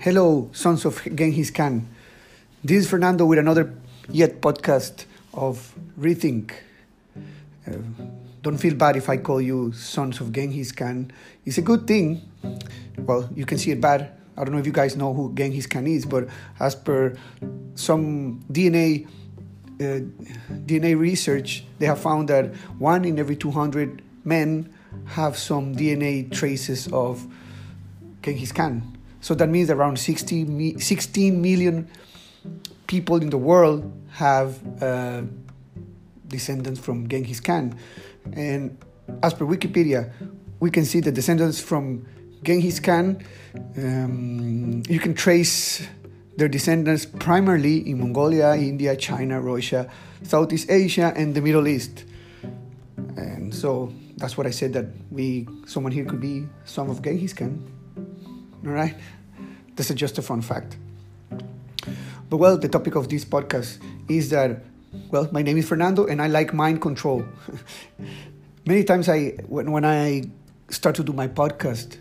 Hello, sons of Genghis Khan. This is Fernando with another yet podcast of Rethink. Uh, don't feel bad if I call you sons of Genghis Khan. It's a good thing. Well, you can see it bad. I don't know if you guys know who Genghis Khan is, but as per some DNA uh, DNA research, they have found that one in every 200 men have some DNA traces of Genghis Khan. So that means around 60, 16 million people in the world have uh, descendants from Genghis Khan. And as per Wikipedia, we can see the descendants from Genghis Khan. Um, you can trace their descendants primarily in Mongolia, India, China, Russia, Southeast Asia, and the Middle East. And so that's what I said that we someone here could be some of Genghis Khan. All right, this is just a fun fact. But well, the topic of this podcast is that well, my name is Fernando, and I like mind control. Many times I when when I start to do my podcast,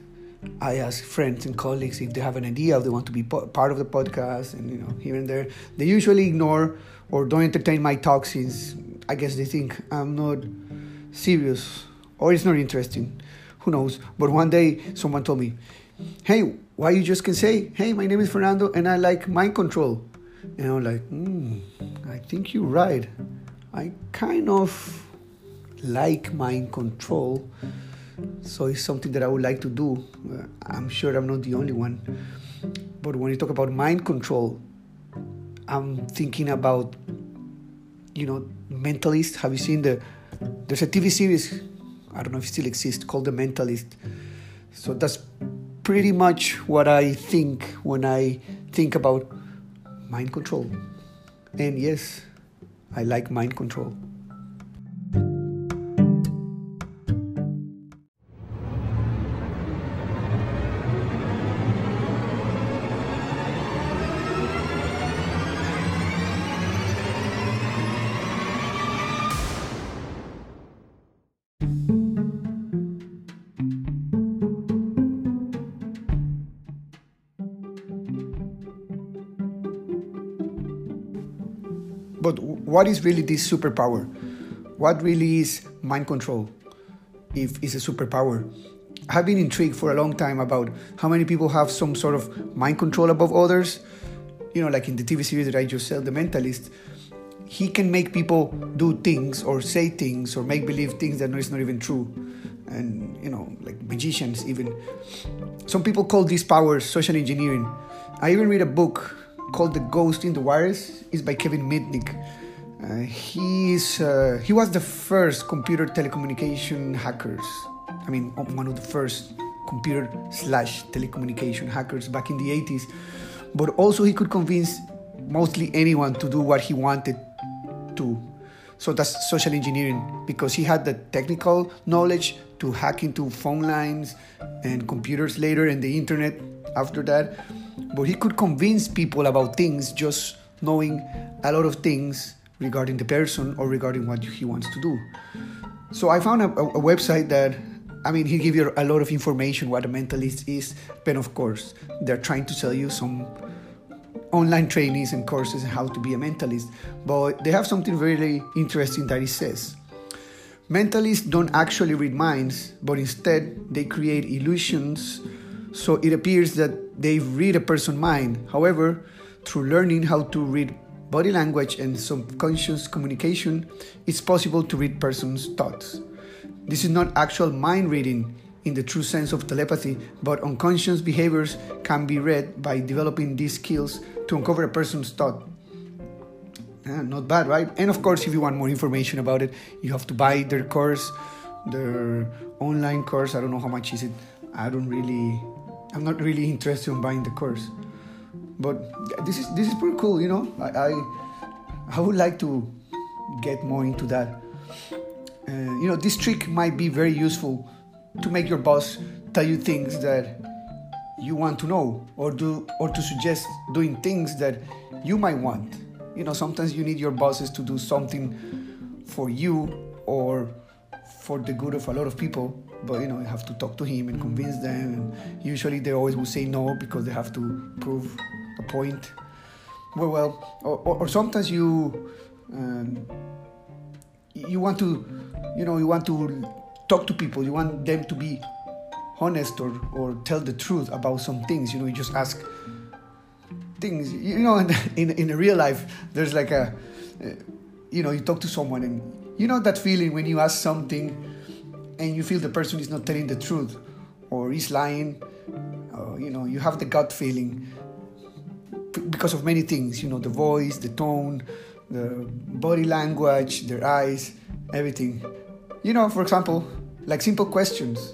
I ask friends and colleagues if they have an idea, if they want to be part of the podcast, and you know, here and there. They usually ignore or don't entertain my talks since I guess they think I'm not serious or it's not interesting. Who knows? But one day someone told me, "Hey, why you just can say, hey, my name is Fernando, and I like mind control." And I'm like, hmm, I think you're right. I kind of like mind control so it's something that I would like to do. Uh, I'm sure I'm not the only one. But when you talk about mind control, I'm thinking about, you know, Mentalist. Have you seen the? There's a TV series. I don't know if it still exists called The Mentalist. So that's pretty much what I think when I think about mind control. And yes, I like mind control. What is really this superpower? What really is mind control if it's a superpower? I've been intrigued for a long time about how many people have some sort of mind control above others. You know, like in the TV series that I just said, The Mentalist, he can make people do things or say things or make believe things that is not even true. And, you know, like magicians, even. Some people call these powers social engineering. I even read a book called The Ghost in the Wires. It's by Kevin Mitnick. Uh, he is uh, he was the first computer telecommunication hackers. I mean, one of the first computer slash telecommunication hackers back in the 80s. But also, he could convince mostly anyone to do what he wanted to. So that's social engineering because he had the technical knowledge to hack into phone lines and computers later and the internet after that but he could convince people about things just knowing a lot of things regarding the person or regarding what he wants to do. So I found a, a website that, I mean, he gives you a lot of information what a mentalist is, but of course, they're trying to sell you some online trainings and courses on how to be a mentalist. But they have something really interesting that it says. Mentalists don't actually read minds, but instead they create illusions so it appears that they read a person's mind. However, through learning how to read body language and subconscious communication, it's possible to read person's thoughts. This is not actual mind reading in the true sense of telepathy, but unconscious behaviors can be read by developing these skills to uncover a person's thought. Yeah, not bad, right? And of course, if you want more information about it, you have to buy their course, their online course. I don't know how much is it. I don't really I'm not really interested in buying the course. But this is this is pretty cool, you know. I I, I would like to get more into that. Uh, you know, this trick might be very useful to make your boss tell you things that you want to know or do or to suggest doing things that you might want. You know, sometimes you need your bosses to do something for you or for the good of a lot of people. But you know, you have to talk to him and convince them. And usually, they always will say no because they have to prove point. Well, well, or, or sometimes you um, you want to, you know, you want to talk to people. You want them to be honest or or tell the truth about some things. You know, you just ask things. You know, in in, in real life, there's like a, uh, you know, you talk to someone and you know that feeling when you ask something and you feel the person is not telling the truth or is lying. Or, you know, you have the gut feeling because of many things. You know, the voice, the tone, the body language, their eyes, everything. You know, for example, like simple questions,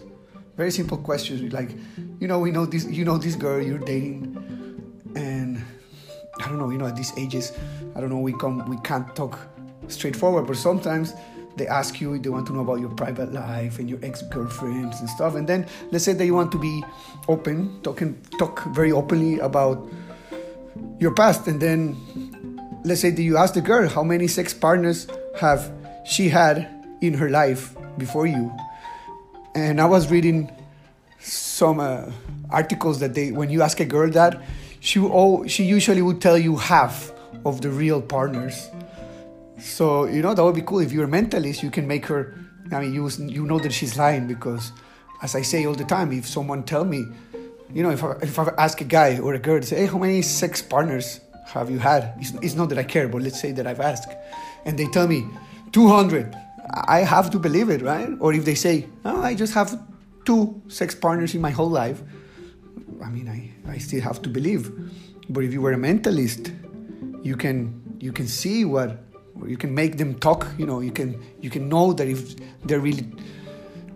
very simple questions like, you know, we know this, you know, this girl you're dating, and I don't know, you know, at these ages, I don't know, we come, we can't talk straightforward, but sometimes they ask you, they want to know about your private life and your ex-girlfriends and stuff, and then let's say that you want to be open, talking, talk very openly about your past, and then let's say that you ask the girl how many sex partners have she had in her life before you. And i was reading some uh, articles that they when you ask a girl that she all she usually would tell you half of the real partners. So you know that would be cool. If you're a mentalist you can make her i mean you you know that she's lying because as i say all the time if someone tell me you know if I, if I ask a guy or a girl say hey how many sex partners have you had? It's, it's not that I care, but let's say that I've asked. And they tell me 200. I have to believe it, right? Or if they say, oh, I just have two sex partners in my whole life, I mean, I, I still have to believe. But if you were a mentalist, you can you can see what you can make them talk. You know, you can you can know that if they're really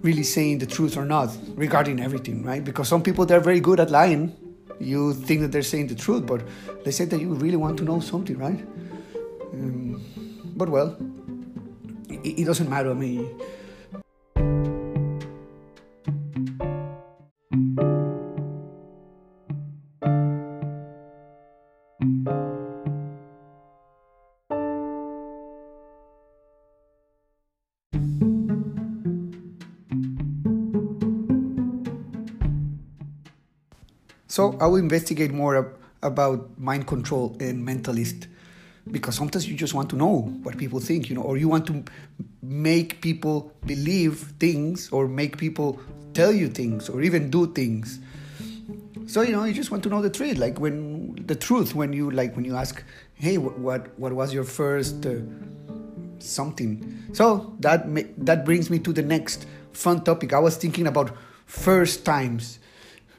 really saying the truth or not regarding everything, right? Because some people they're very good at lying you think that they're saying the truth, but they say that you really want to know something, right? Um, but well, it, it doesn't matter. I mean, So I will investigate more ab- about mind control and mentalist because sometimes you just want to know what people think, you know, or you want to make people believe things or make people tell you things or even do things. So you know, you just want to know the truth, like when the truth when you like when you ask, "Hey, what what, what was your first uh, something?" So that that brings me to the next fun topic. I was thinking about first times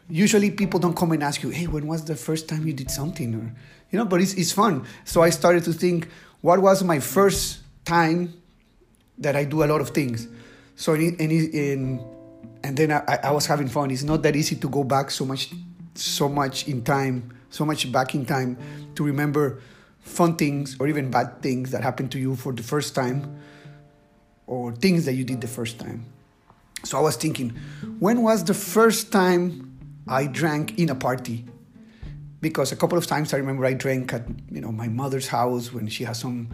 usually people don't come and ask you, hey, when was the first time you did something? Or, you know, but it's, it's fun. So I started to think, what was my first time that I do a lot of things? So in, in, in and then I, I was having fun. It's not that easy to go back so much, so much in time, so much back in time to remember fun things or even bad things that happened to you for the first time or things that you did the first time. So I was thinking, when was the first time I drank in a party. Because a couple of times I remember I drank at you know my mother's house when she has some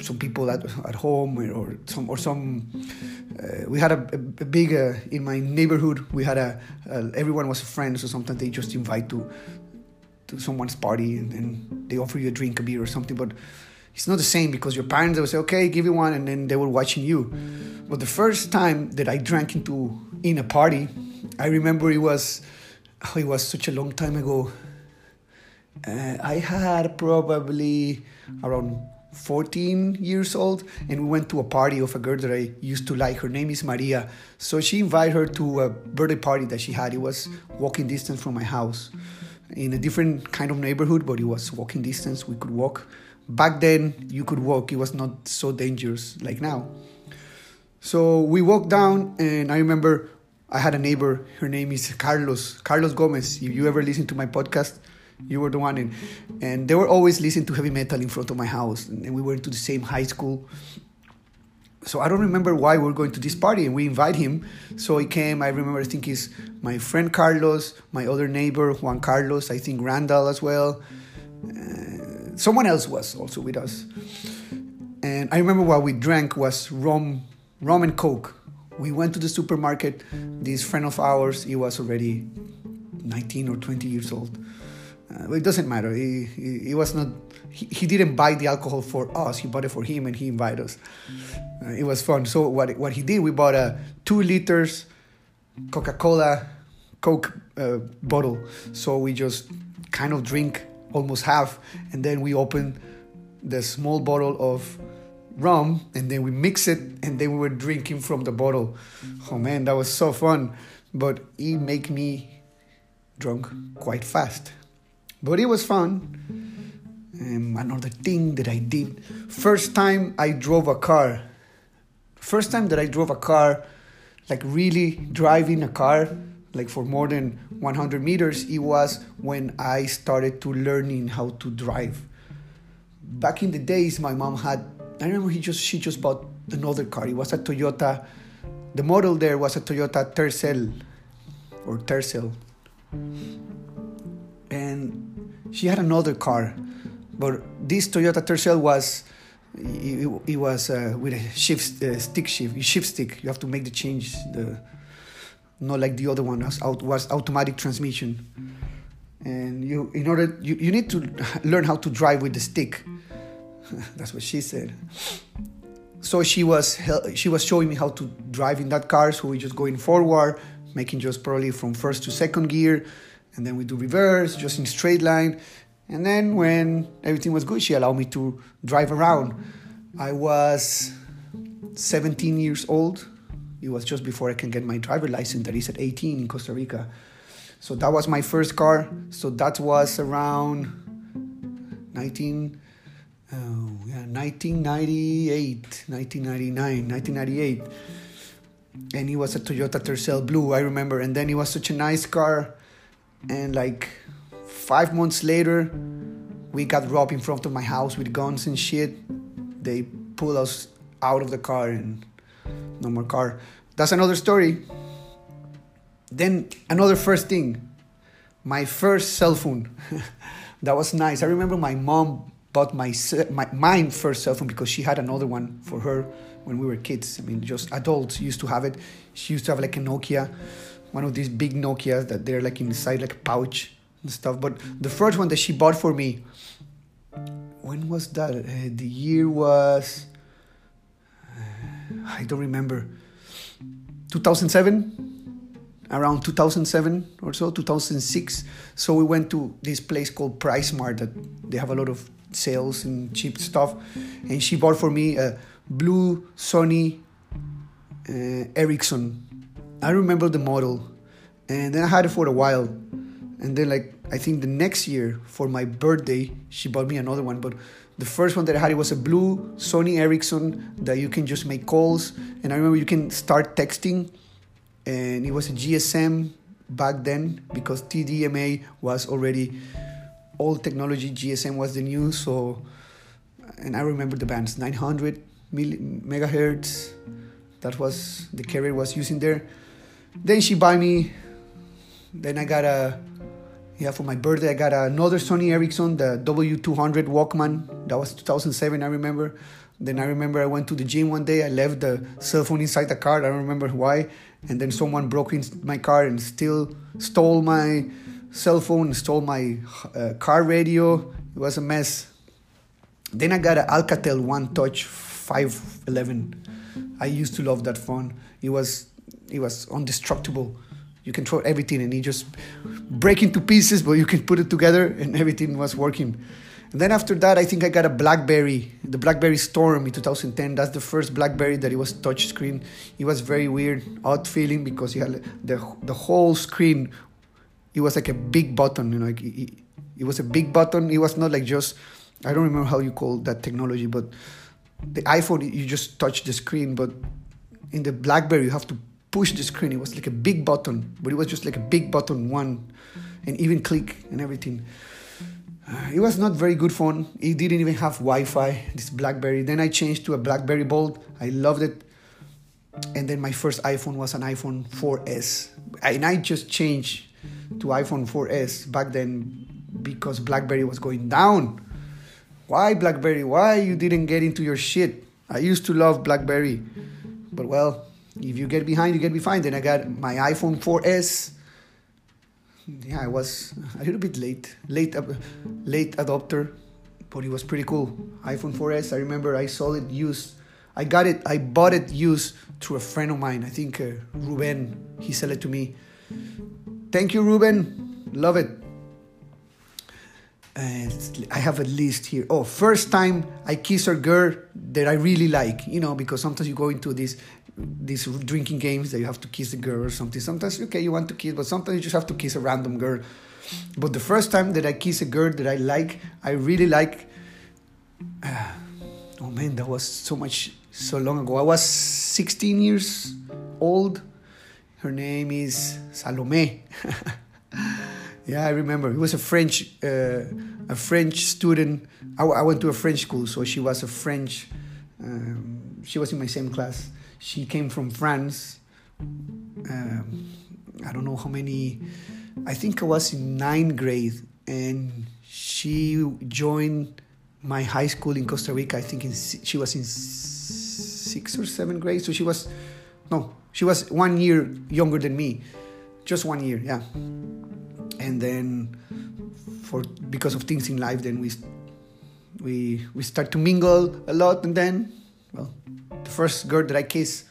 some people at, at home or, or some or some uh, we had a, a, big uh, in my neighborhood we had a, everyone was a friend so sometimes they just invite to to someone's party and, they offer you a drink a beer or something but it's not the same because your parents they will say okay give you one and then they were watching you. But the first time that I drank into in a party I remember it was oh, it was such a long time ago. Uh, I had probably around 14 years old and we went to a party of a girl that I used to like. Her name is Maria. So she invited her to a birthday party that she had. It was walking distance from my house in a different kind of neighborhood, but it was walking distance. We could walk. Back then, you could walk. It was not so dangerous like now. So we walked down, and I remember I had a neighbor. Her name is Carlos Carlos Gomez. If you ever listen to my podcast, you were the one, and and they were always listening to heavy metal in front of my house, and we went to the same high school. So I don't remember why we are going to this party, and we invite him. So he came. I remember. I think he's my friend Carlos, my other neighbor Juan Carlos. I think Randall as well. Uh, someone else was also with us, and I remember what we drank was rum, rum and coke We went to the supermarket. This friend of ours, he was already 19 or 20 years old. Uh, it doesn't matter. He, he, he was not. He, he, didn't buy the alcohol for us. He bought it for him, and he invited us. Uh, it was fun. So what what he did, we bought a two liters Coca Cola Coke uh, bottle. So we just kind of drink almost half, and then we open the small bottle of rum, and then we mix it, and then we were drinking from the bottle. Oh man, that was so fun! But it made me drunk quite fast. But it was fun. Another thing that I did first time I drove a car. First time that I drove a car, like really driving a car, like for more than 100 meters, it was when I started to learning how to drive. Back in the days, my mom had. I remember he just she just bought another car. It was a Toyota. The model there was a Toyota Tercel or Tercel and she had another car, but this Toyota Tercel was it, it was uh, with a shift uh, stick shift shift stick. You have to make the change. The not like the other one was out was automatic transmission, and you in order you, you need to learn how to drive with the stick. That's what she said. So she was she was showing me how to drive in that car. So we're just going forward, making just probably from first to second gear and then we do reverse just in straight line and then when everything was good she allowed me to drive around i was 17 years old it was just before i can get my driver license that is at 18 in costa rica so that was my first car so that was around 19 oh, yeah, 1998 1999 1998 and it was a toyota tercel blue i remember. And then it was such a nice car. And like five months later we got robbed in front of my house with guns and shit. They pulled us out of the car and no more car. That's another story. Then another first thing. My first cell phone. That was nice. I remember my mom bought my, my my first cell phone because she had another one for her when we were kids i mean just adults used to have it she used to have like a nokia one of these big Nokias that they're like inside like a pouch and stuff. But the first one that she bought for me, when was that? Uh, the year was uh, I don't remember. 2007 around 2007 or so 2006 so we went to this place called PriceSmart that they have a lot of sales and cheap stuff. And she bought for me a blue sony uh, ericsson. I remember the model, and then I had it for a while, and then like I think the next year for my birthday she bought me another one, but the first one that I had it was a blue Sony Ericsson that you can just make calls, and I remember you can start texting, and it was a GSM back then because TDMA was already old technology. GSM was the new, so and I remember the bands 900 megahertz. That was the carrier was using there then she buy me. Then I got a yeah for my birthday I got another Sony Ericsson, the W200 Walkman. That was 2007, I remember. Then I remember I went to the gym one day. I left the cell phone inside the car. I don't remember why. And then someone broke in my car and still stole my cell phone, stole my uh, car radio. It was a mess. Then I got an Alcatel One Touch 511. I used to love that phone. It was it was indestructible. You can throw everything and it just break into pieces, but you can put it together and everything was working. And then after that, I think I got a BlackBerry, the BlackBerry Storm in 2010. That's the first BlackBerry that it was touchscreen. It was very weird, odd feeling because you had the the whole screen. It was like a big button, you know. Like it, it was a big button. It was not like just I don't remember how you call that technology, but the iPhone you just touch the screen, but in the BlackBerry you have to push the screen. It was like a big button, but it was just like a big button one, and even click and everything. Uh, it was not very good phone. It didn't even have Wi-Fi. This BlackBerry. Then I changed to a BlackBerry Bold. I loved it. And then my first iPhone was an iPhone 4S, and I just changed to iPhone 4S back then because BlackBerry was going down. Why BlackBerry? Why you didn't get into your shit? I used to love BlackBerry, but well, if you get behind, you get behind. Then I got my iPhone 4S. Yeah, I was a little bit late, late, late adopter, but it was pretty cool. iPhone 4S. I remember I saw it used. I got it. I bought it used through a friend of mine. I think uh, Ruben. He sold it to me. Thank you, Ruben. Love it. And I have a list here. Oh, first time I kiss a girl that I really like, you know, because sometimes you go into these these drinking games that you have to kiss a girl or something. Sometimes okay, you want to kiss, but sometimes you just have to kiss a random girl. But the first time that I kiss a girl that I like, I really like. Uh, oh man, that was so much so long ago. I was 16 years old. Her name is Salome. Yeah, I remember. It was a French, uh, a French student. I, I, went to a French school, so she was a French. Um, she was in my same class. She came from France. Um, I don't know how many. I think I was in ninth grade, and she joined my high school in Costa Rica. I think in, she was in sixth or seventh grade, so she was no, she was one year younger than me, just one year. Yeah. And then for because of things in life then we we we start to mingle a lot. And then well the first girl that i kiss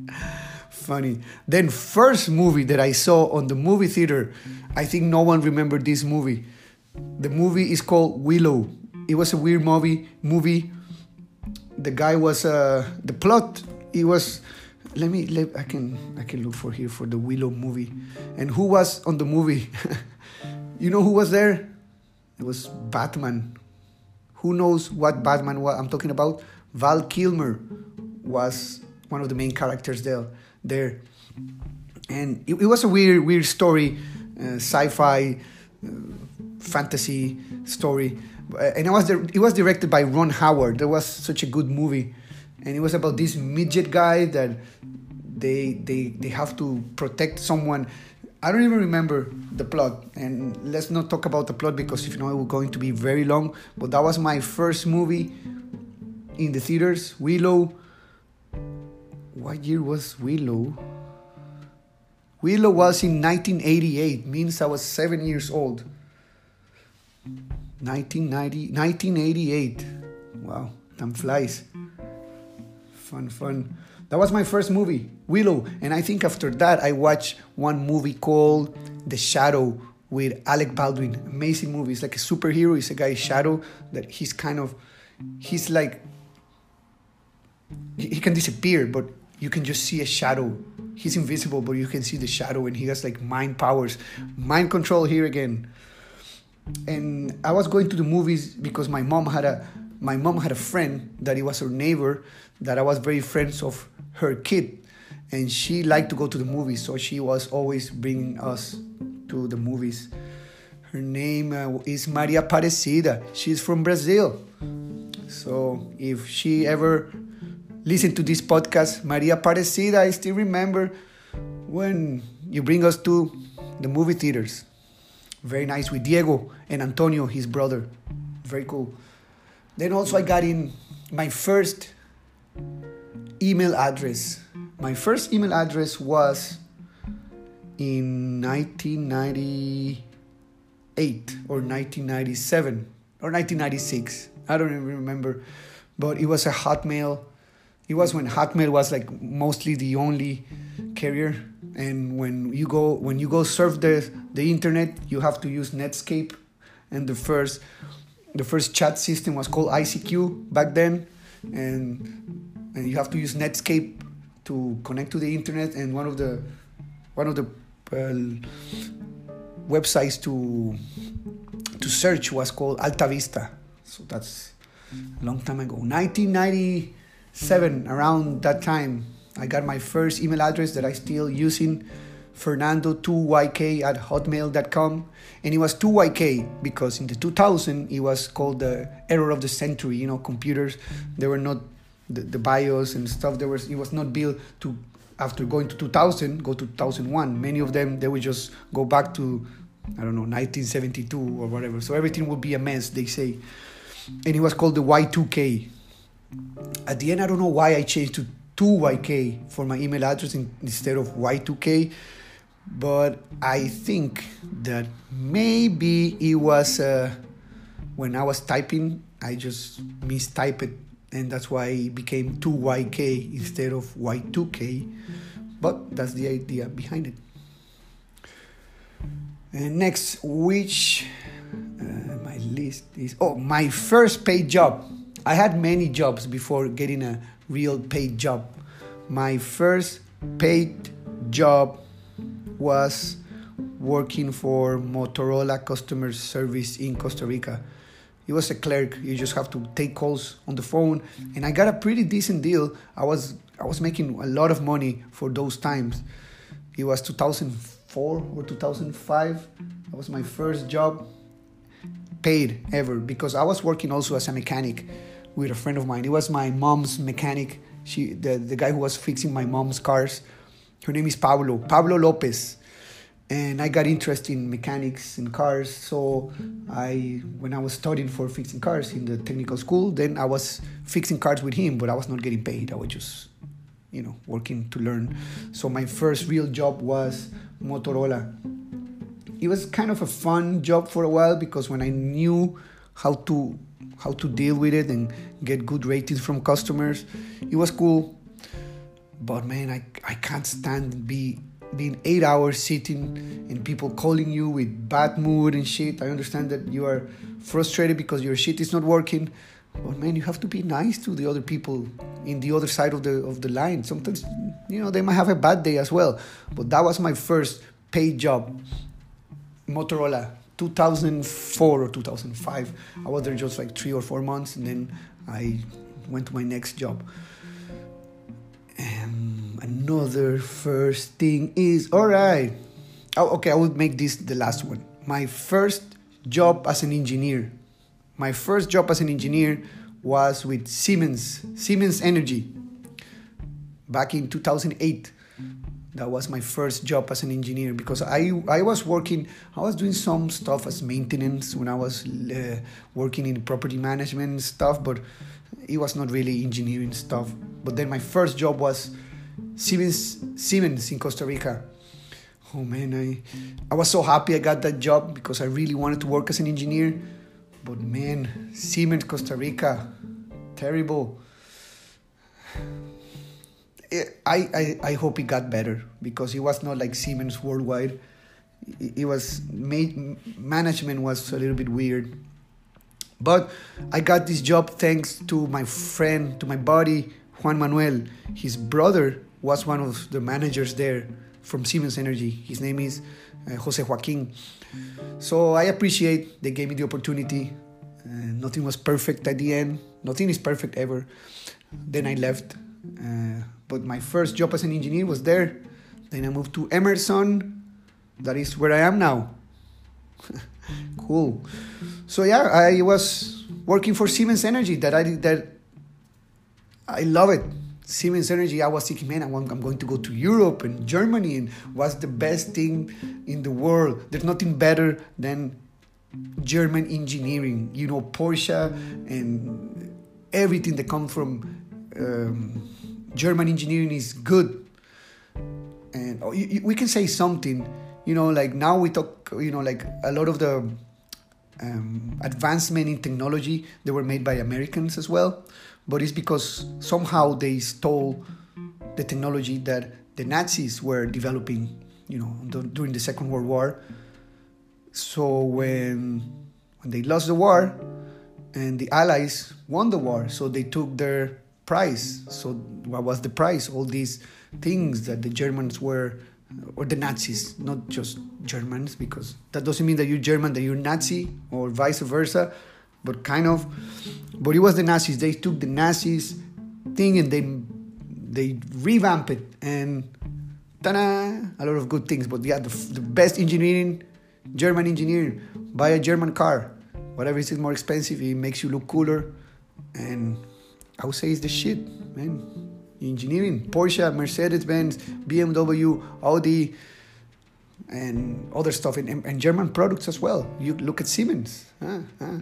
funny. Then first movie that i saw on the movie theater i think no one remembered this movie. The movie is called willow. It was a weird movie movie. The guy was uh the plot it was let me let I can I can look for here for the Willow movie. And who was on the movie? you know who was there? It was Batman. Who knows what Batman was I'm talking about? Val Kilmer was one of the main characters there. There, and it, it was a weird weird story, uh, sci-fi, uh, fantasy story. And it was it was directed by Ron Howard. There was such a good movie and it was about this midget guy that they they they have to protect someone. I don't even remember the plot and let's not talk about the plot because if you know it was going to be very long but that was my first movie in the theaters willow. What year was willow? Willow was in 1988 means i was seven years old. 1990 1988 wow time flies. Fun, fun. That was my first movie, Willow. And I think after that, I watched one movie called The Shadow with Alec Baldwin. Amazing movie. It's like a superhero. He's a guy, Shadow, that he's kind of, he's like, he can disappear, but you can just see a shadow. He's invisible, but you can see the shadow, and he has like mind powers, mind control here again. And I was going to the movies because my mom had a my mom had a friend that he was her neighbor that I was very friends of her kid, and she liked to go to the movies, so she was always bringing us to the movies. Her name uh, is Maria Parecida. She's from Brazil. So if she ever listened to this podcast, Maria Parecida, I still remember when you bring us to the movie theaters. Very nice with Diego and Antonio, his brother. Very cool. Then also I got in my first email address. My first email address was in 1998 or 1997 or 1996. I don't even remember, but it was a Hotmail. It was when Hotmail was like mostly the only carrier, and when you go when you go surf the the internet, you have to use Netscape, and the first the first chat system was called ICQ back then, and and you have to use Netscape to connect to the internet. And one of the one of the uh, websites to to search was called Alta Vista. So that's a long time ago, 1997. Around that time, I got my first email address that I still using. Fernando2yk at hotmail.com and it was 2yk because in the 2000 it was called the error of the century you know computers they were not the, the BIOS and stuff. There was it was not built to after going to 2000 go to 2001. Many of them they would just go back to I don't know 1972 or whatever. So everything would be a mess. They say, and it was called the Y2K. At the end, I don't know why I changed to 2YK for my email address instead of Y2K. But I think that maybe it was uh, when I was typing, I just mistyped and that's why it became 2YK instead of Y2K. But that's the idea behind it. And next, which uh, my list is oh, my first paid job. I had many jobs before getting a real paid job. My first paid job was working for Motorola customer service in Costa Rica. It was a clerk. You just have to take calls on the phone, and I got a pretty decent deal. I was I was making a lot of money for those times. It was 2004 or 2005. That was my first job paid ever because I was working also as a mechanic with a friend of mine. It was my mom's mechanic. She the, the guy who was fixing my mom's cars. Her name is Pablo, Pablo Lopez. And I got interested in mechanics and cars. So I when I was studying for fixing cars in the technical school, then I was fixing cars with him, but I was not getting paid. I was just you know working to learn. So my first real job was Motorola. It was kind of a fun job for a while because when I knew how to how to deal with it and get good ratings from customers. It was cool, but man, I, I can't stand be being eight hours sitting and people calling you with bad mood and shit. I understand that you are frustrated because your shit is not working, but man, you have to be nice to the other people in the other side of the of the line. Sometimes you know they might have a bad day as well. But that was my first paid job. Motorola 2004 or 2005. I was there just like three or four months, and then I went to my next job. And another first thing is all right. Oh, okay, I would make this the last one. My first job as an engineer. My first job as an engineer was with Siemens, Siemens Energy, back in 2008 that was my first job as an engineer because I, I was working i was doing some stuff as maintenance when i was uh, working in property management stuff but it was not really engineering stuff but then my first job was siemens siemens in costa rica oh man i i was so happy i got that job because i really wanted to work as an engineer but man siemens costa rica terrible eh, I, I, I hope it got better because it was not like Siemens worldwide. It, was management was a little bit weird. But I got this job thanks to my friend, to my buddy Juan Manuel. His brother was one of the managers there from Siemens Energy. His name is uh, Jose Joaquin. So I appreciate they gave me the opportunity. Uh, nothing was perfect at the end. Nothing is perfect ever. Then I left. Uh, but my first job as an engineer was there. Then I moved to Emerson. That is where I am now. cool. So yeah, I was working for Siemens Energy. That I that I love it. Siemens Energy. I was thinking, man, I'm going to go to Europe and Germany, and what's the best thing in the world? There's nothing better than German engineering. You know, Porsche and everything that comes from. Um, German engineering is good, and oh, we can say something. You know, like now we talk. You know, like a lot of the um, advancement in technology they were made by Americans as well, but it's because somehow they stole the technology that the Nazis were developing. You know, during the Second World War. So when when they lost the war, and the Allies won the war, so they took their price. So what was the price? All these things that the Germans were, or the Nazis, not just Germans, because that doesn't mean that you're German, that you're Nazi, or vice versa, but kind of. But it was the Nazis. They took the Nazis thing and they they revamped it and ta-da, a lot of good things. But yeah, the, the best engineering, German engineering, buy a German car. Whatever is more expensive, it makes you look cooler and I would say it's the shit, man engineering Porsche, Mercedes Benz, BMW, Audi, and other stuff, and, and, German products as well. You look at Siemens. Huh? Huh?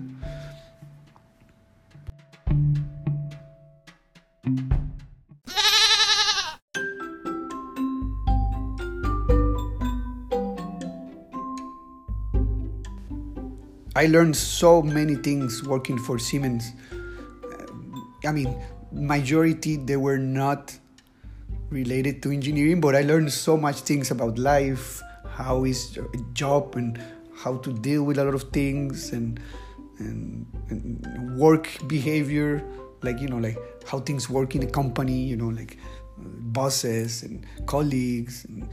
I learned so many things working for Siemens. I mean, majority they were not related to engineering, but I learned so much things about life, how is a job, and how to deal with a lot of things, and and, and work behavior, like you know, like how things work in a company, you know, like uh, bosses and colleagues, and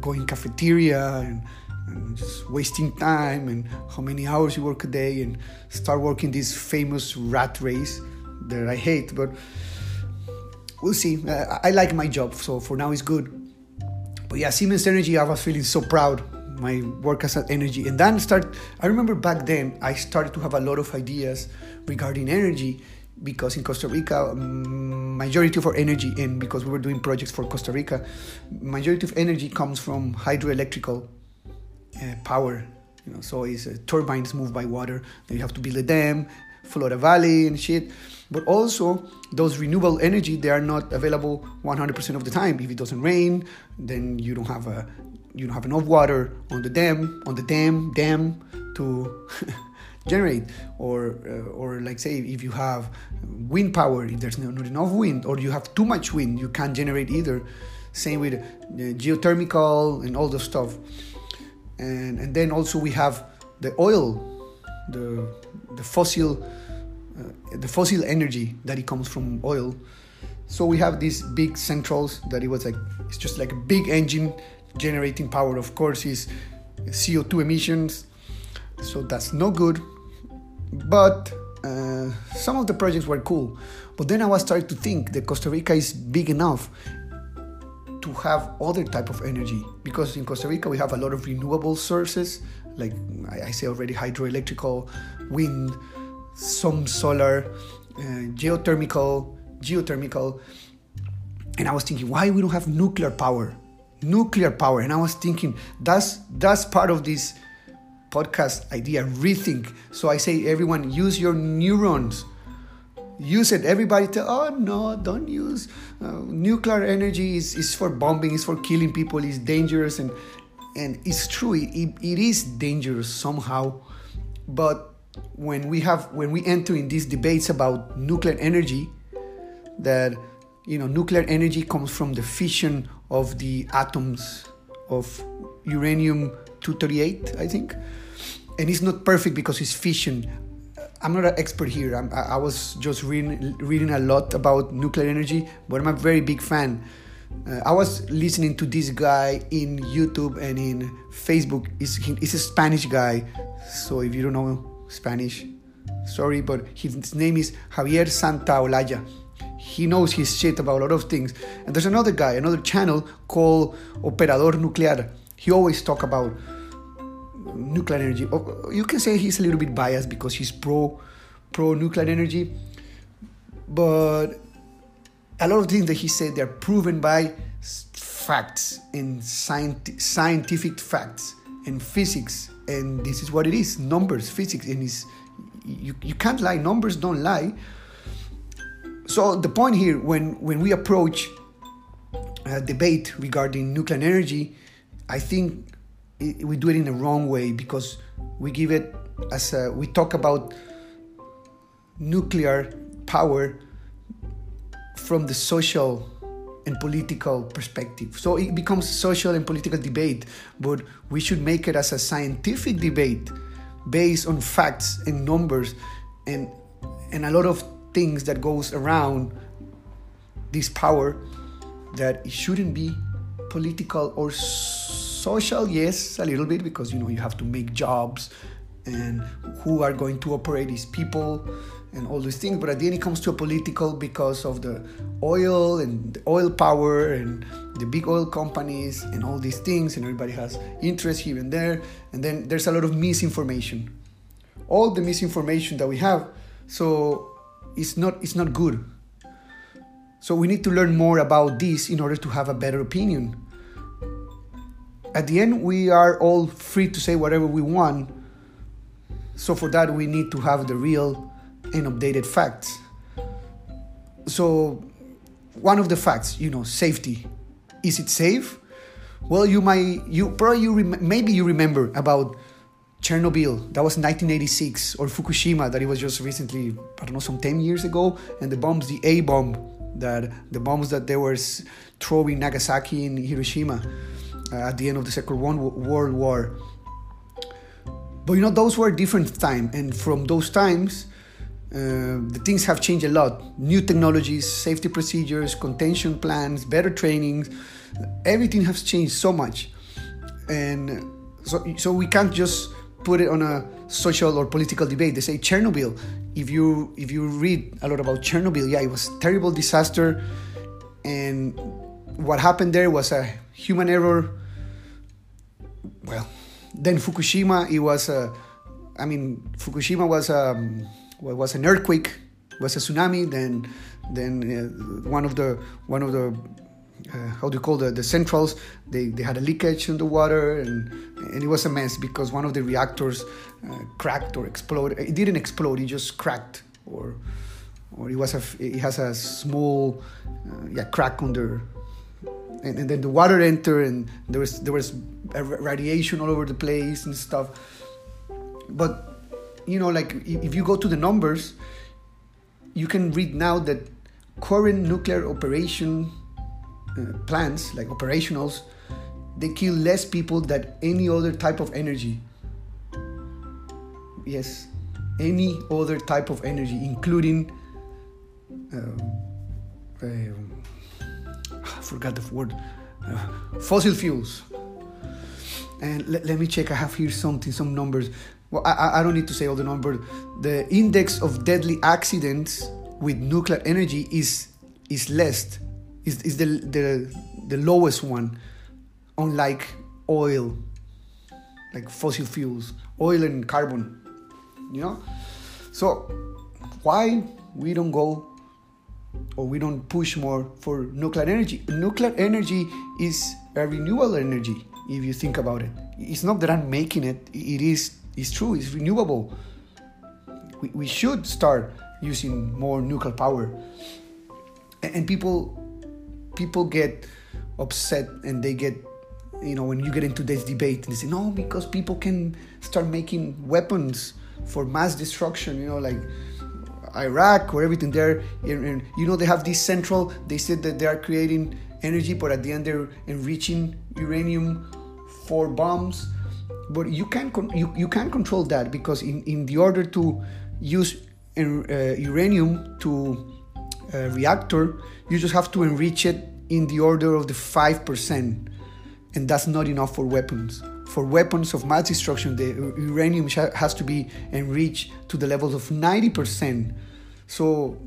going cafeteria and and just wasting time and how many hours you work a day and start working this famous rat race that I hate. But we'll see. Uh, I like my job, so for now it's good. But yeah, Siemens Energy, I was feeling so proud. My work as an energy, and then start. I remember back then I started to have a lot of ideas regarding energy because in Costa Rica, majority of our energy, and because we were doing projects for Costa Rica, majority of energy comes from hydroelectrical uh, power. You know, so it's uh, turbines moved by water. Then you have to build a dam, flood a valley and shit. But also those renewable energy they are not available 100% of the time. If it doesn't rain, then you don't have a you don't have enough water on the dam on the dam dam to generate. Or uh, or like say if you have wind power if there's not enough wind or you have too much wind you can't generate either. Same with uh, geothermal and all the stuff. And and then also we have the oil, the the fossil the fossil energy that it comes from oil. So we have these big centrals that it was like it's just like a big engine generating power. Of course, is CO2 emissions, so that's no good. But uh, some of the projects were cool. But then I was starting to think that Costa Rica is big enough to have other type of energy because in Costa Rica we have a lot of renewable sources like I, say already hydroelectrical, wind, some solar, uh, geothermal, geothermal, and I was thinking why we don't have nuclear power, nuclear power, and I was thinking that's that's part of this podcast idea rethink. So I say everyone use your neurons use it. Everybody tell, oh no, don't use uh, nuclear energy. is is for bombing. It's for killing people. It's dangerous, and and it's true. It, it is dangerous somehow, but when we have when we enter in these debates about nuclear energy, that you know nuclear energy comes from the fission of the atoms of uranium 238, I think, and it's not perfect because it's fission I'm not an expert here. I'm, i was just reading, reading a lot about nuclear energy, but I'm a very big fan. Uh, I was listening to this guy in YouTube and in Facebook. He's, he's a Spanish guy, so if you don't know Spanish, sorry, but his name is Javier Santa Santaolalla. He knows his shit about a lot of things. And there's another guy, another channel called Operador Nuclear. He always talk about nuclear energy. Oh, you can say he's a little bit biased because he's pro pro nuclear energy, but a lot of things that he said they're proven by facts and scientific facts and physics, and this is what it is: numbers, physics, and is you you can't lie. Numbers don't lie. So the point here, when when we approach a debate regarding nuclear energy, I think we do it in the wrong way because we give it as a, we talk about nuclear power from the social and political perspective. So it becomes social and political debate, but we should make it as a scientific debate based on facts and numbers and and a lot of things that goes around this power that it shouldn't be political or social yes a little bit because you know you have to make jobs and who are going to operate these people and all these things but at the end it comes to a political because of the oil and the oil power and the big oil companies and all these things and everybody has interest here and there and then there's a lot of misinformation. All the misinformation that we have so it's not it's not good. So we need to learn more about this in order to have a better opinion. At the end, we are all free to say whatever we want. So, for that, we need to have the real and updated facts. So, one of the facts, you know, safety. Is it safe? Well, you might, you probably, you rem- maybe you remember about Chernobyl, that was 1986, or Fukushima, that it was just recently, I don't know, some 10 years ago, and the bombs, the A bomb, that the bombs that they were throwing Nagasaki and Hiroshima uh, at the end of the Second World War. But you know, those were different time, and from those times, uh, the things have changed a lot. New technologies, safety procedures, contention plans, better trainings, everything has changed so much, and so so we can't just put it on a social or political debate. They say Chernobyl. If you if you read a lot about Chernobyl, yeah, it was terrible disaster, and what happened there was a human error. Well, then Fukushima, it was a, I mean, Fukushima was a um, was an earthquake, was a tsunami. Then then uh, one of the one of the uh, how do you call the, the centrals they, they had a leakage in the water and, and it was a mess because one of the reactors uh, cracked or exploded it didn't explode it just cracked or or it was a it has a small uh, yeah crack under and, and then the water entered and there was there was radiation all over the place and stuff but you know like if you go to the numbers you can read now that current nuclear operation uh, plants, like operationals, they kill less people than any other type of energy. Yes, any other type of energy, including. Um, um, I forgot the word. Uh, fossil fuels. And let, let me check. I have here something, some numbers. Well, I, I don't need to say all the numbers. The index of deadly accidents with nuclear energy is is less is, is the, the, the lowest one, unlike oil, like fossil fuels, oil and carbon, you know? So, why we don't go or we don't push more for nuclear energy? Nuclear energy is a renewable energy, if you think about it. It's not that I'm making it, it is it's true, it's renewable. We, we should start using more nuclear power. And people people get upset and they get you know when you get into this debate and they say no because people can start making weapons for mass destruction you know like iraq or everything there and, you know they have this central they said that they are creating energy but at the end they're enriching uranium for bombs but you can you, you can control that because in, in the order to use uh, uranium to uh, reactor, you just have to enrich it in the order of the 5%. And that's not enough for weapons. For weapons of mass destruction, the uranium has to be enriched to the levels of 90%. So,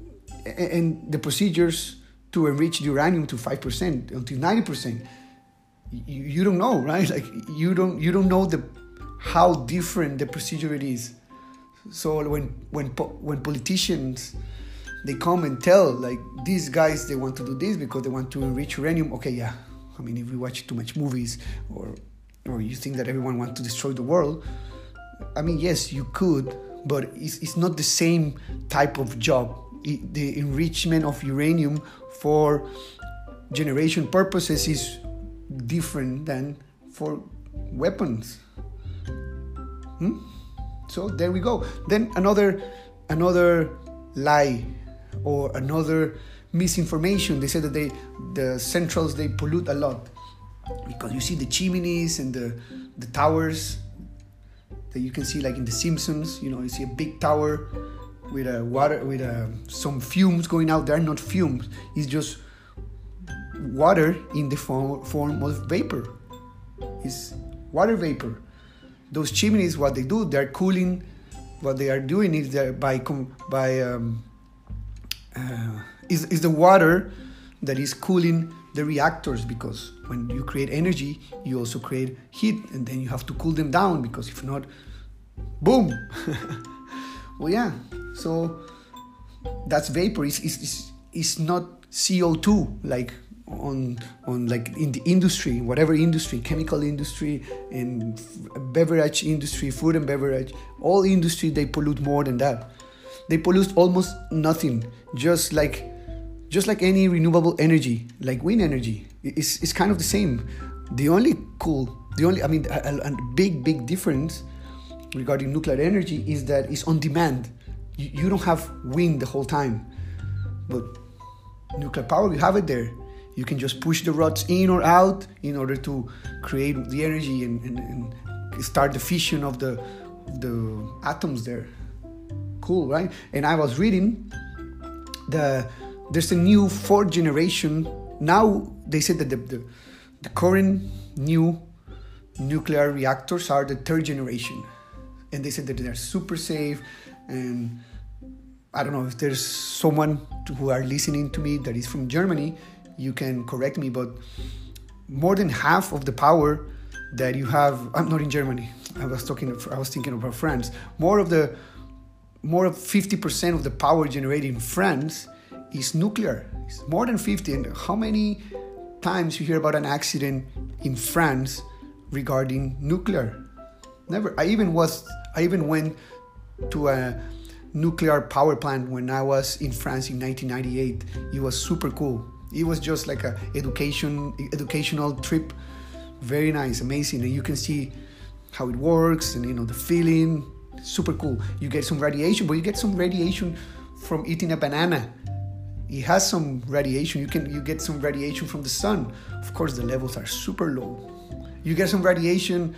and the procedures to enrich the uranium to 5% until 90%, you, you don't know, right? Like you don't you don't know the how different the procedure it is. So when when when politicians they come and tell like these guys they want to do this because they want to enrich uranium okay yeah i mean if we watch too much movies or or you think that everyone wants to destroy the world i mean yes you could but it's, it's not the same type of job it, the enrichment of uranium for generation purposes is different than for weapons hmm? so there we go then another another lie or another misinformation. They say that they the centrals they pollute a lot because you see the chimneys and the the towers that you can see like in the Simpsons. You know, you see a big tower with a water with a, some fumes going out. They're not fumes. It's just water in the form, form of vapor. It's water vapor. Those chimneys, what they do, they're cooling. What they are doing is by by um, uh, is, is the water that is cooling the reactors because when you create energy you also create heat and then you have to cool them down because if not boom well yeah so that's vapor it's, it's, it's not co2 like on on like in the industry whatever industry chemical industry and beverage industry food and beverage all industry they pollute more than that they pollute almost nothing just like just like any renewable energy like wind energy it's, it's kind of the same the only cool the only i mean a, a big big difference regarding nuclear energy is that it's on demand. You, you don't have wind the whole time, but nuclear power, you have it there. You can just push the rods in or out in order to create the energy and, and, and start the fission of the, the atoms there. Cool, right? And I was reading the there's a new fourth generation. Now they said that the, the, the current new nuclear reactors are the third generation, and they said that they're super safe. And I don't know if there's someone who are listening to me that is from Germany, you can correct me, but more than half of the power that you have, I'm not in Germany. I was talking, I was thinking about France. More of the, more of 50% of the power generated in France is nuclear. It's more than 50. And how many times you hear about an accident in France regarding nuclear? Never. I even was. I even went to a nuclear power plant when I was in France in 1998. It was super cool. It was just like a education educational trip. Very nice, amazing, and you can see how it works and you know the feeling. Super cool. You get some radiation, but you get some radiation from eating a banana it has some radiation. You can you get some radiation from the sun. Of course, the levels are super low. You get some radiation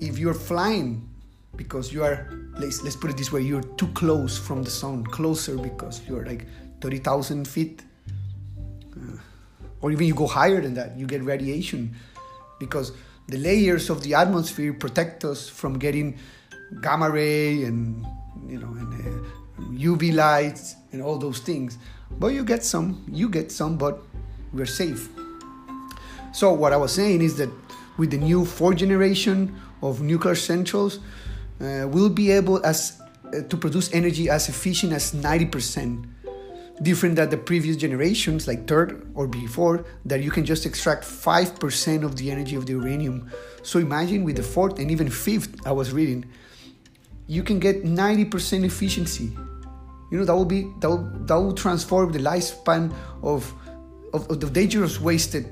if you're flying because you are let's, let's put it this way you're too close from the sun closer because you're like 30,000 feet or even you go higher than that you get radiation. Because the layers of the atmosphere protect us from getting gamma ray and you know and uh, UV lights and all those things. But you get some, you get some, but we're safe. So, what I was saying is that with the new fourth generation of nuclear centrals, uh, we'll be able as uh, to produce energy as efficient as 90%, different than the previous generations, like third or before, that you can just extract 5% of the energy of the uranium. So imagine with the fourth and even fifth, I was reading, you can get 90% efficiency you know that will be that will, that will transform the lifespan of, of, of the dangerous waste that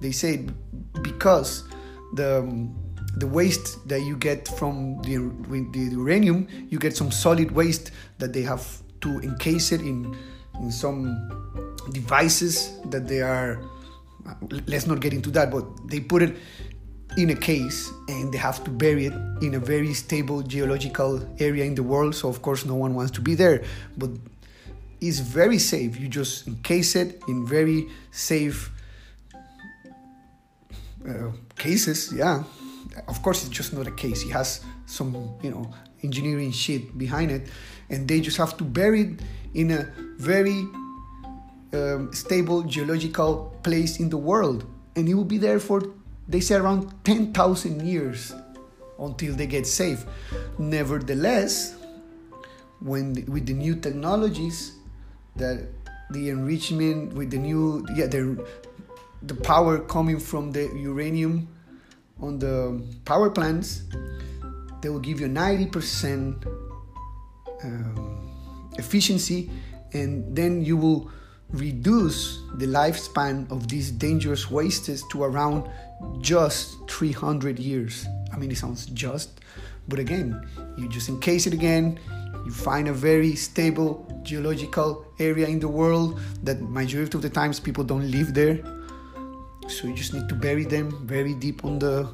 they say because the the waste that you get from the, the uranium you get some solid waste that they have to encase it in in some devices that they are let's not get into that but they put it in a case and they have to bury it in a very stable geological area in the world. So of course no one wants to be there. But it's very safe. You just encase it in very safe uh, cases. Yeah. Of course it's just not a case. It has some you know engineering shit behind it and they just have to bury it in a very um, stable geological place in the world and it will be there for they say around 10,000 years until they get safe. Nevertheless, when with the new technologies, that the enrichment with the new yeah the the power coming from the uranium on the power plants, they will give you 90% um, efficiency, and then you will reduce the lifespan of these dangerous wastes to around just 300 years. I mean, it sounds just, but again, you just encase it again, you find a very stable geological area in the world that majority of the times people don't live there. So you just need to bury them very deep on the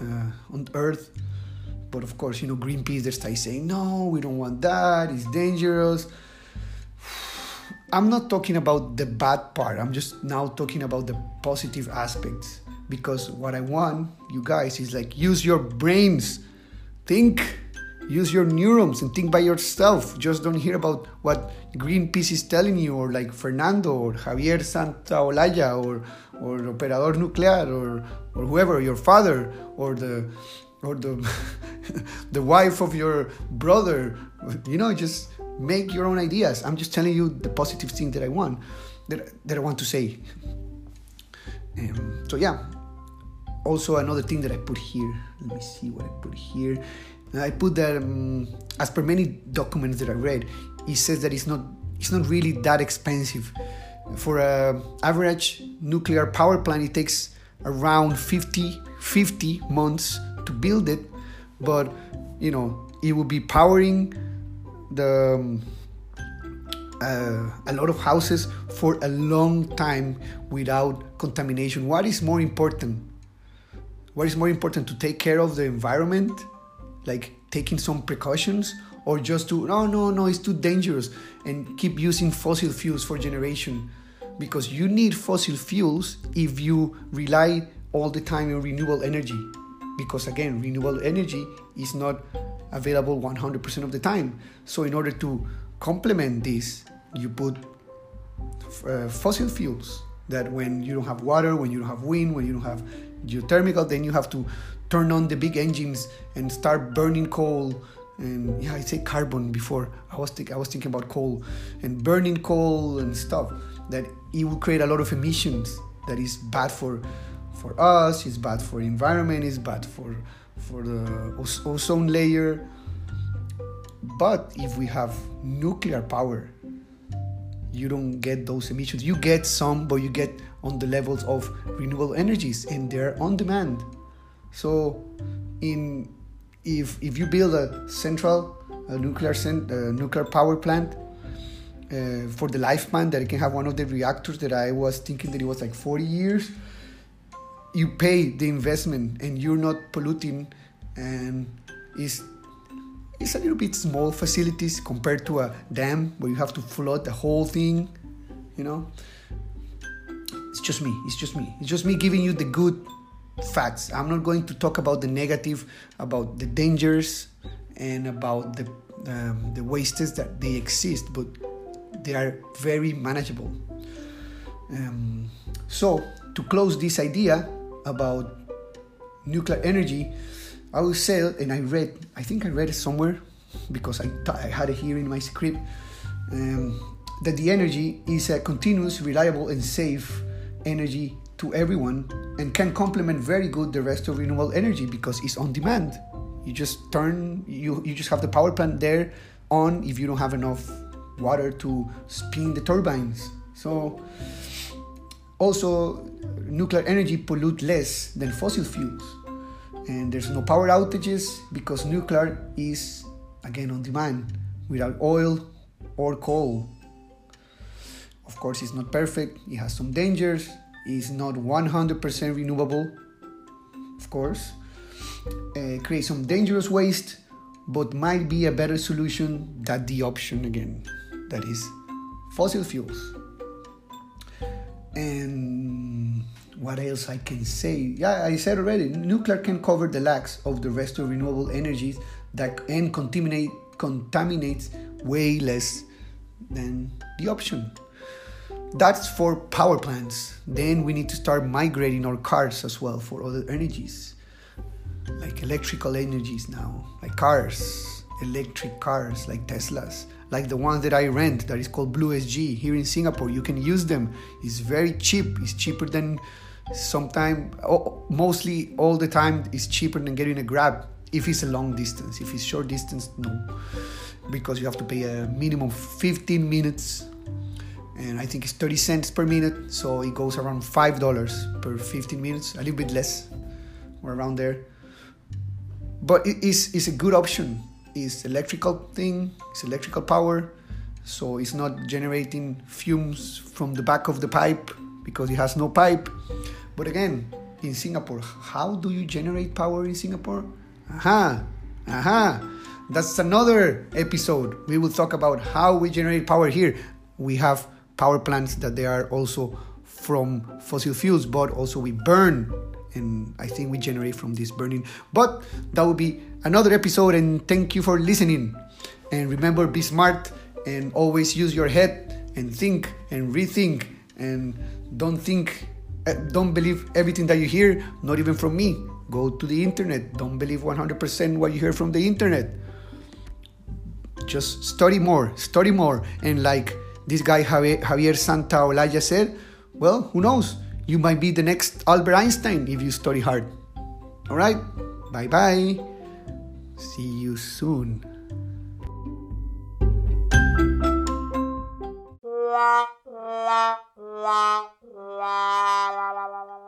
uh, on earth. But of course, you know, Greenpeace they start saying, no, we don't want that, it's dangerous. I'm not talking about the bad part. I'm just now talking about the positive aspects because what I want you guys is like use your brains, think, use your neurons and think by yourself. Just don't hear about what Greenpeace is telling you or like Fernando or Javier Santaolalla or or Operador Nuclear or or whoever, your father or the or the the wife of your brother. You know, just make your own ideas. I'm just telling you the positive thing that I want that, that I want to say. Um, so yeah, also another thing that I put here. Let me see what I put here. I put that um, as per many documents that I read, it says that it's not it's not really that expensive. For a average nuclear power plant, it takes around 50 50 months to build it, but you know, it will be powering the um, uh, a lot of houses for a long time without contamination. What is more important? What is more important to take care of the environment, like taking some precautions, or just to no, no, no, it's too dangerous and keep using fossil fuels for generation? Because you need fossil fuels if you rely all the time on renewable energy. Because again, renewable energy is not available 100% of the time. So, in order to complement this, you put uh, fossil fuels that when you don't have water, when you don't have wind, when you don't have geothermal, then you have to turn on the big engines and start burning coal. And yeah, I say carbon before. I was I was thinking about coal and burning coal and stuff. That it will create a lot of emissions. That is bad for for us. It's bad for environment. It's bad for for the ozone layer. But if we have nuclear power, you don't get those emissions. You get some, but you get on the levels of renewable energies, and they're on demand. So, in if if you build a central a nuclear cent, a nuclear power plant uh, for the lifespan that it can have one of the reactors that I was thinking that it was like 40 years, you pay the investment and you're not polluting, and it's it's a little bit small facilities compared to a dam where you have to flood the whole thing you know? It's just me it's just me. It's just me giving you the good facts. I'm not going to talk about the negative about the dangers and about the um, the wastes that they exist but they are very manageable. Um, so to close this idea about nuclear energy I will say, and I read, I think I read it somewhere because I, I had it here in my script, um, that the energy is a continuous, reliable, and safe energy to everyone and can complement very good the rest of renewable energy because it's on demand. You just turn, you, you just have the power plant there on if you don't have enough water to spin the turbines. So, also, nuclear energy pollute less than fossil fuels and there's no power outages because nuclear is again on demand without oil or coal. Of course, it's not perfect, it has some dangers, it's not 100% renewable, of course. Uh, create some dangerous waste, but might be a better solution than the option again that is fossil fuels. And what else I can say? Yeah, I said already, nuclear can cover the lacks of the rest of renewable energies that and contaminate contaminates way less than the option. That's for power plants. Then we need to start migrating our cars as well for other energies, like electrical energies now, like cars, electric cars, like Teslas, like the ones that I rent that is called BlueSG here in Singapore. You can use them. It's very cheap. It's cheaper than sometimes mostly all the time it's cheaper than getting a grab. If it's a long distance. If it's short distance no. Because you have to pay a minimum 15 minutes. And i think it's 30 cents per minute. So it goes around five dollars per 15 minutes. A little bit less. Or around there. But it is it's a good option it's electrical thing it's electrical power so it's not generating fumes from the back of the pipe because it has no pipe but again, in Singapore, how do you generate power in Singapore? Aha, aha. That's another episode. We will talk about how we generate power here. We have power plants that they are also from fossil fuels, but also we burn. And I think we generate from this burning. But that will be another episode. And thank you for listening. And remember, be smart and always use your head and think and rethink and don't think Eh, don't believe everything that you hear, not even from me. Go to the internet. Don't believe 100% what you hear from the internet. Just study more, study more. And like this guy Javier Santaolalla said, well, who knows? You might be the next Albert Einstein if you study hard. All right, bye bye. See you soon. la la la la la la la